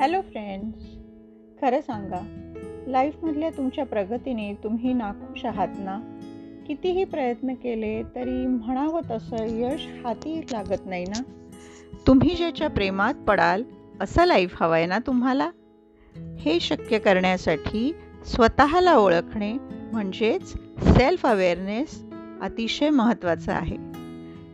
Hello friends खरं सांगा लाईफमधल्या तुमच्या प्रगतीने तुम्ही नाखुश आहात ना? कितीही प्रयत्न केले तरी म्हणावं तसं यश हाती लागत नाही ना? तुम्ही ज्याच्या प्रेमात पडाल असं लाईफ हवा आहे ना तुम्हाला? हे शक्य करण्यासाठी स्वतःला ओळखणे म्हणजेच सेल्फ अवेअरनेस अतिशय महत्त्वाचं आहे.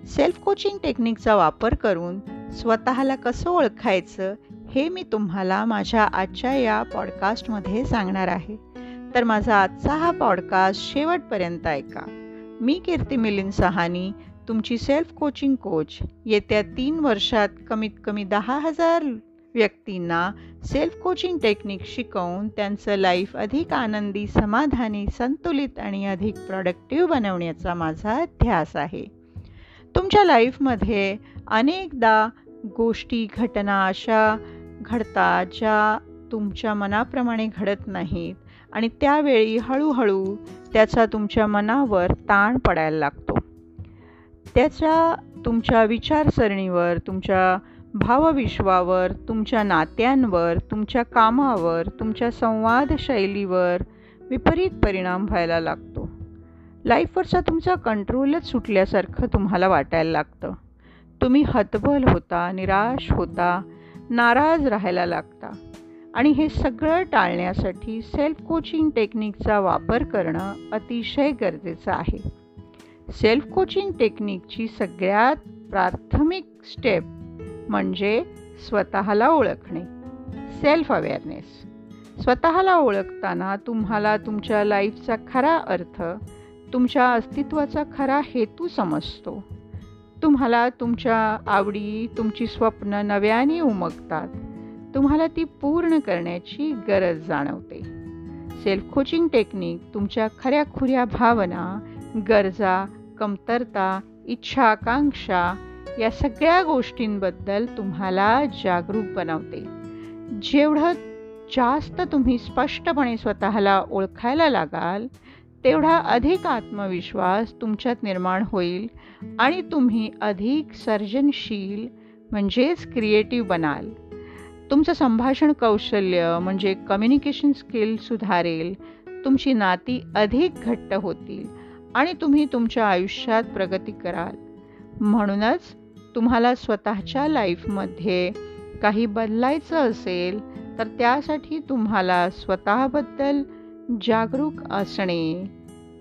सेल्फ कोचिंग टेक्निकचा वापर करून स्वतःला कसं ओळखायचं हे मी तुम्हाला माझ्या आजच्या या पॉडकास्टमध्ये सांगणार आहे. तर माझा आजचा हा पॉडकास्ट शेवटपर्यंत ऐका. मी कीर्ती मिलिंद सहानी तुमची सेल्फ कोचिंग कोच येत्या तीन वर्षात कमीत कमी दहा हजार व्यक्तींना सेल्फ कोचिंग टेक्निक शिकवून त्यांचं लाईफ अधिक आनंदी समाधानी संतुलित आणि अधिक प्रॉडक्टिव्ह बनवण्याचा माझा ध्यास आहे. तुमच्या लाईफमध्ये अनेकदा गोष्टी घटना अशा घडतात ज्या तुमच्या मनाप्रमाणे घडत नाहीत. आणि त्यावेळी हळूहळू त्याचा तुमच्या मनावर ताण पडायला लागतो. त्याच्या तुमच्या विचारसरणीवर तुमच्या भावविश्वावर तुमच्या नात्यांवर तुमच्या कामावर तुमच्या संवादशैलीवर विपरीत परिणाम व्हायला लागतो. लाईफवरचा तुमचा कंट्रोलच सुटल्यासारखं तुम्हाला वाटायला लागतं. तुम्ही हतबल होता निराश होता नाराज राहायला लागता. आणि हे सगळं टाळण्यासाठी सेल्फ कोचिंग टेक्निकचा वापर करणं अतिशय गरजेचं आहे. सेल्फ कोचिंग टेक्निकची सगळ्यात प्राथमिक स्टेप म्हणजे स्वतःला ओळखणे. सेल्फ अवेअरनेस स्वतःला ओळखताना तुम्हाला तुमच्या लाईफचा खरा अर्थ तुमच्या अस्तित्वाचा खरा हेतू समजतो. तुम्हाला तुमच्या आवडी तुमची स्वप्न नव्याने उमगतात. तुम्हाला ती पूर्ण करण्याची गरज जाणवते. सेल्फ कोचिंग टेक्निक तुमच्या खऱ्या खुऱ्या भावना गरजा कमतरता इच्छा आकांक्षा या सगळ्या गोष्टींबद्दल तुम्हाला जागरूक बनवते. जेवढं जास्त तुम्ही स्पष्टपणे स्वतःला ओळखायला लागाल तेवढा अधिक आत्मविश्वास तुमच्यात निर्माण होईल आणि तुम्ही अधिक सर्जनशील म्हणजेच क्रिएटिव्ह बनाल. तुमचं संभाषण कौशल्य म्हणजे कम्युनिकेशन स्किल सुधारेल. तुमची नाती अधिक घट्ट होतील आणि तुम्ही तुमच्या आयुष्यात प्रगती कराल. म्हणूनच तुम्हाला स्वतःच्या लाईफमध्ये काही बदलायचं असेल तर त्यासाठी तुम्हाला स्वतःबद्दल जागरूक असणे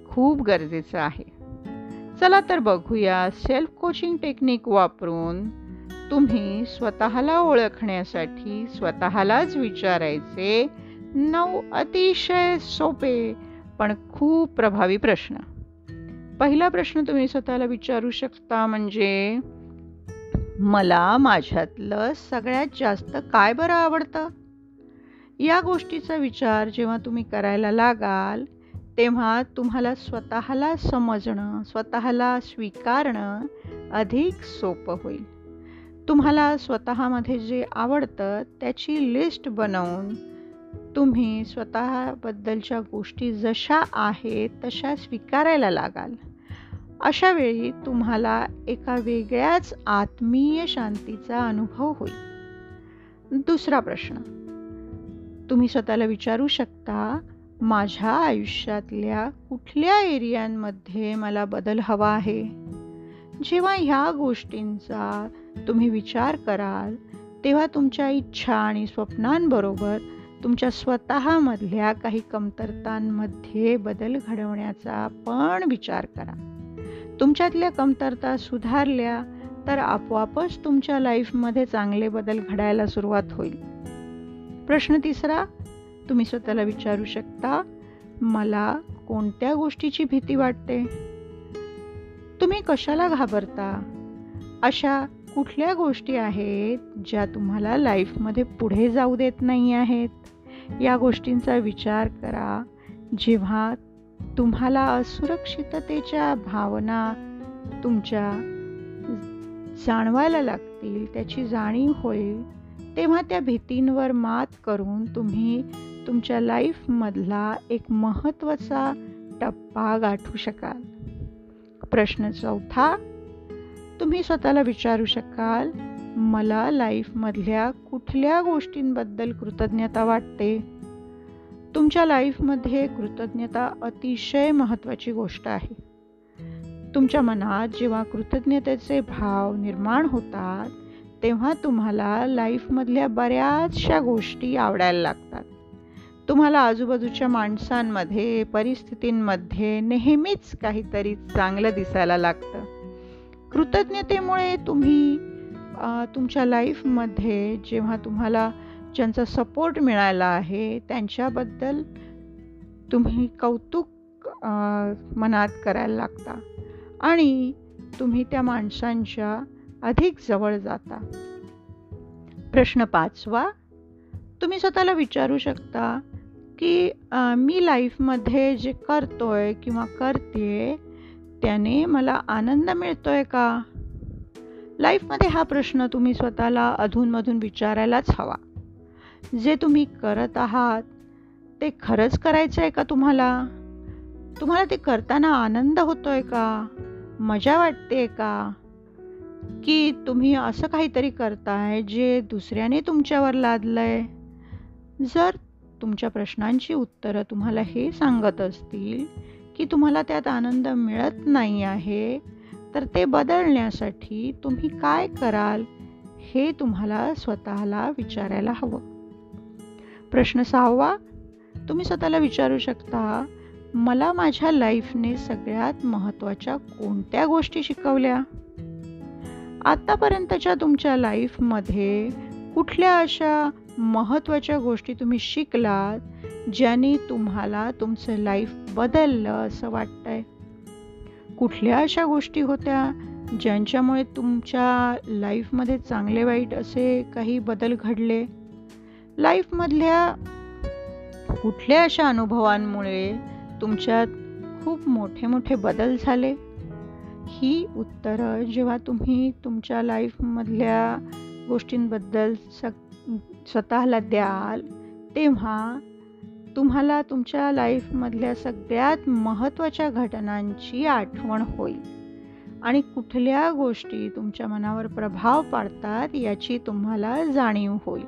खूप गरजेचं आहे. चला तर बघूया सेल्फ कोचिंग टेक्निक वापरून तुम्ही स्वतःला ओळखण्यासाठी स्वतःलाच विचारायचे नऊ अतिशय सोपे पण खूप प्रभावी प्रश्न. पहिला प्रश्न तुम्ही स्वतःला विचारू शकता म्हणजे मला माझ्यातलं सगळ्यात जास्त काय बरं आवडतं? या गोष्टीचा विचार जेव्हा तुम्ही करायला लागाल तेव्हा तुम्हाला स्वतःला समजणं स्वतःला स्वीकारणं अधिक सोपं होईल. तुम्हाला स्वतःमध्ये जे आवडतं त्याची लिस्ट बनवून तुम्ही स्वतःबद्दलच्या गोष्टी जशा आहेत तशा स्वीकारायला लागाल. अशा वेळी तुम्हाला एका वेगळ्याच आत्मीय शांतीचा अनुभव होईल. दुसरा प्रश्न. तुम्ही स्वतःला विचारू शकता माझ्या आयुष्यातल्या कुठल्या एरियांमध्ये मला बदल हवा आहे? जेव्हा ह्या गोष्टींचा तुम्ही विचार कराल तेव्हा तुमच्या इच्छा आणि स्वप्नांबरोबर तुमच्या स्वतःमधल्या काही कमतरतांमध्ये बदल घडवण्याचा पण विचार करा. तुमच्यातल्या कमतरता सुधारल्या तर आपोआपच तुमच्या लाईफमध्ये चांगले बदल घडायला सुरुवात होईल. प्रश्न तिसरा तुम्ही स्वतःला विचारू शकता मला कोणत्या गोष्टीची भीती वाटते? तुम्ही कशाला घाबरता? अशा कुठल्या गोष्टी आहेत ज्या तुम्हाला लाईफमध्ये पुढे जाऊ देत नाही आहेत? या गोष्टींचा विचार करा जेव्हा तुम्हाला असुरक्षिततेच्या भावना तुमच्या जाणवायला लागतील त्याची जाणीव होईल. तेव्हा त्या भीतींवर मात करून तुम्ही तुमच्या लाईफमधला एक महत्त्वाचा टप्पा गाठू शकाल. प्रश्न चौथा तुम्ही स्वतःला विचारू शकाल मला लाईफमधल्या कुठल्या गोष्टींबद्दल कृतज्ञता वाटते? तुमच्या लाईफमध्ये कृतज्ञता अतिशय महत्त्वाची गोष्ट आहे. तुमच्या मनात जेव्हा कृतज्ञतेचे भाव निर्माण होतात तेव्हा तुम्हाला लाईफमधल्या बऱ्याचशा गोष्टी आवडायला लागतात. तुम्हाला आजूबाजूच्या माणसांमध्ये परिस्थितींमध्ये नेहमीच काहीतरी चांगलं दिसायला लागतं. कृतज्ञतेमुळे तुम्ही तुमच्या लाईफमध्ये जेव्हा तुम्हाला ज्यांचा सपोर्ट मिळाला आहे त्यांच्याबद्दल तुम्ही कौतुक मनात करायला लागता. आणि तुम्ही त्या माणसांच्या अधिक जवळ जाता. प्रश्न पाचवा तुम्ही स्वतःला विचारू शकता की मी लाईफमध्ये जे करतोय किंवा करते त्याने मला आनंद मिळतोय का? लाईफमध्ये हा प्रश्न तुम्ही स्वतःला अधूनमधून विचारायलाच हवा. जे तुम्ही करत आहात ते खरंच करायचं आहे का तुम्हाला? तुम्हाला ते करताना आनंद होतोय का? मजा वाटते का? की तुम्ही असं काहीतरी करताय जे दुसऱ्याने तुमच्यावर लादलंय? जर तुमच्या प्रश्नांची उत्तरं तुम्हाला हे सांगत असतील की तुम्हाला त्यात आनंद मिळत नाही आहे तर ते बदलण्यासाठी तुम्ही काय कराल हे तुम्हाला स्वतःला विचारायला हवं. प्रश्न सहावा तुम्ही स्वतःला विचारू शकता मला माझ्या लाईफने सगळ्यात महत्त्वाच्या कोणत्या गोष्टी शिकवल्या? आत्तापर्यंतच्या तुमच्या लाईफमध्ये कुठल्या अशा महत्त्वाच्या गोष्टी तुम्ही शिकलात ज्याने तुम्हाला तुमचं लाईफ बदललं असं वाटतंय? कुठल्या अशा गोष्टी होत्या ज्यांच्यामुळे तुमच्या लाईफमध्ये चांगले वाईट असे काही बदल घडले? लाईफमधल्या कुठल्या अशा अनुभवांमुळे तुमच्यात खूप मोठे मोठे बदल झाले? ही उत्तरं. जेव्हा तुम्ही तुमच्या लाईफमधल्या गोष्टींबद्दल स स्वतःला द्याल तेव्हा तुम्हाला तुमच्या लाईफमधल्या सगळ्यात महत्त्वाच्या घटनांची आठवण होईल. आणि कुठल्या गोष्टी तुमच्या मनावर प्रभाव पाडतात याची तुम्हाला जाणीव होईल.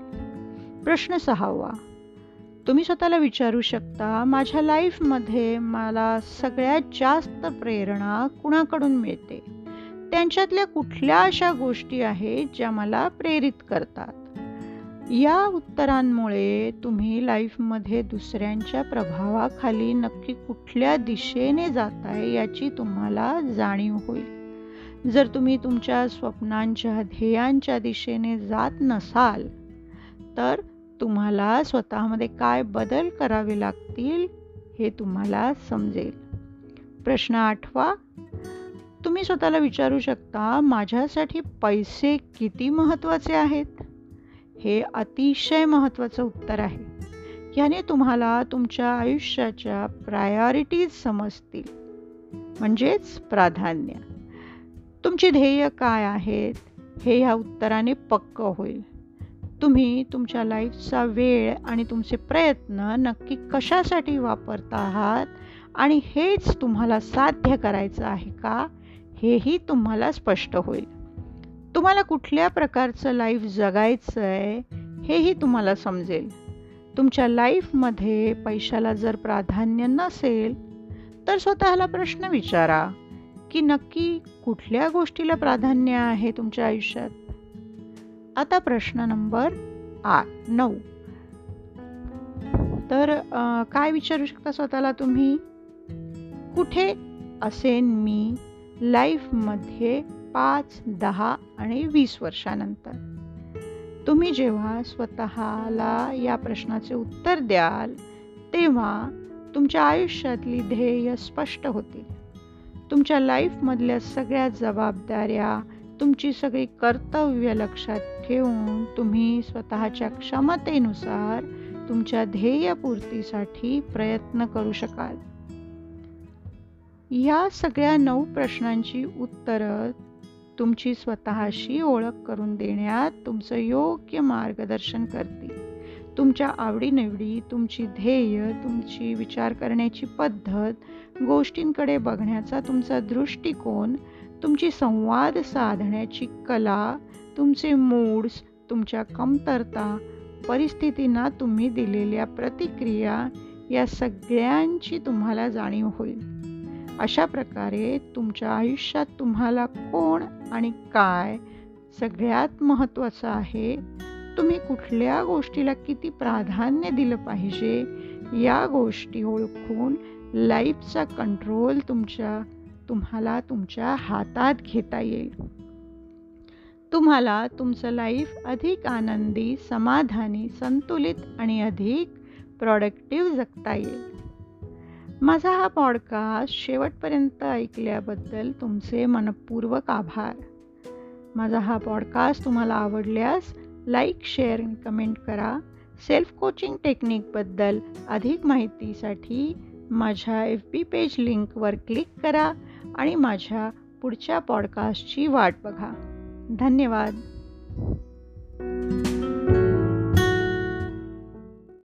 प्रश्न सहावा. तुम्ही स्वतःला विचारू शकता माझ्या लाईफमध्ये मला सगळ्यात जास्त प्रेरणा कुणाकडून मिळते? त्यांच्यातल्या कुठल्या अशा गोष्टी आहेत ज्या मला प्रेरित करतात? या उत्तरांमुळे तुम्ही लाईफमध्ये दुसऱ्यांच्या प्रभावाखाली नक्की कुठल्या दिशेने जाताय याची तुम्हाला जाणीव होईल. जर तुम्ही तुमच्या स्वप्नांच्या ध्येयांच्या दिशेने जात नसाल तर तुम्हाला स्वतःमध्ये काय बदल करावे लागतील हे तुम्हाला समजेल. प्रश्न आठवा तुम्ही स्वतःला विचारू शकता माझ्यासाठी पैसे किती महत्त्वाचे आहेत? हे अतिशय महत्त्वाचं उत्तर आहे. याने तुम्हाला तुमच्या आयुष्याच्या प्रायोरिटीज समजतील. म्हणजेच प्राधान्य. तुमची ध्येय काय आहेत? हे ह्या उत्तराने पक्क होईल. तुम्ही तुमच्या लाईफचा वेळ आणि तुमचे प्रयत्न नक्की कशासाठी वापरता आहात? आणि हेच तुम्हाला साध्य करायचं आहे का? हेही तुम्हाला स्पष्ट होईल. तुम्हाला कुठल्या प्रकारचं लाईफ जगायचं आहे हेही तुम्हाला समजेल. तुमच्या लाईफमध्ये पैशाला जर प्राधान्य नसेल तर स्वतःला प्रश्न विचारा की नक्की कुठल्या गोष्टीला प्राधान्य आहे तुमच्या आयुष्यात? आता प्रश्न नंबर आठ नऊ. तर काय विचारू शकता स्वतःला तुम्ही? कुठे असेन मी लाईफमध्ये पाच दहा आणि वीस वर्षानंतर? तुम्ही जेव्हा स्वतःला या प्रश्नाचे उत्तर द्याल तेव्हा तुमच्या आयुष्यातली ध्येय स्पष्ट होतील. तुमच्या लाईफमधल्या सगळ्या जबाबदाऱ्या तुमची सगळी कर्तव्य लक्षात ठेवून तुम्ही स्वतःच्या क्षमतेनुसार तुमच्या ध्येयपूर्तीसाठी प्रयत्न करू शकाल. या सगळ्या नऊ प्रश्नांची उत्तरं तुमची स्वतःशी ओळख करून देण्यात तुमचं योग्य मार्गदर्शन करतील. तुमच्या आवडीनिवडी तुमची ध्येय तुमची विचार करण्याची पद्धत गोष्टींकडे बघण्याचा तुमचा दृष्टिकोन तुमची संवाद साधण्याची कला तुमचे मूड्स तुमच्या कमतरता परिस्थितींना तुम्ही दिलेल्या प्रतिक्रिया या सगळ्यांची तुम्हाला जाणीव होईल. अशा प्रकारे तुमच्या आयुष्यात तुम्हाला कोण आणि काय सगळ्यात महत्त्वाचं आहे तुम्ही कुठल्या गोष्टीला किती प्राधान्य दिलं पाहिजे या गोष्टी ओळखून लाईफचा कंट्रोल तुमच्या तुम्हाला तुमच्या हातात घेता येईल. तुम्हाला तुमचं लाईफ अधिक आनंदी समाधानी संतुलित आणि अधिक प्रॉडक्टिव्ह जगता येईल. माझा हा पॉडकास्ट शेवटपर्यंत ऐकल्याबद्दल तुमचे मनपूर्वक आभार. माझा हा पॉडकास्ट तुम्हाला आवडल्यास लाईक शेअर आणि कमेंट करा. सेल्फ कोचिंग टेक्निकबद्दल अधिक माहितीसाठी माझ्या एफ बी पेज लिंकवर क्लिक करा आणि माझ्या पुढच्या पॉडकास्टची वाट बघा. धन्यवाद.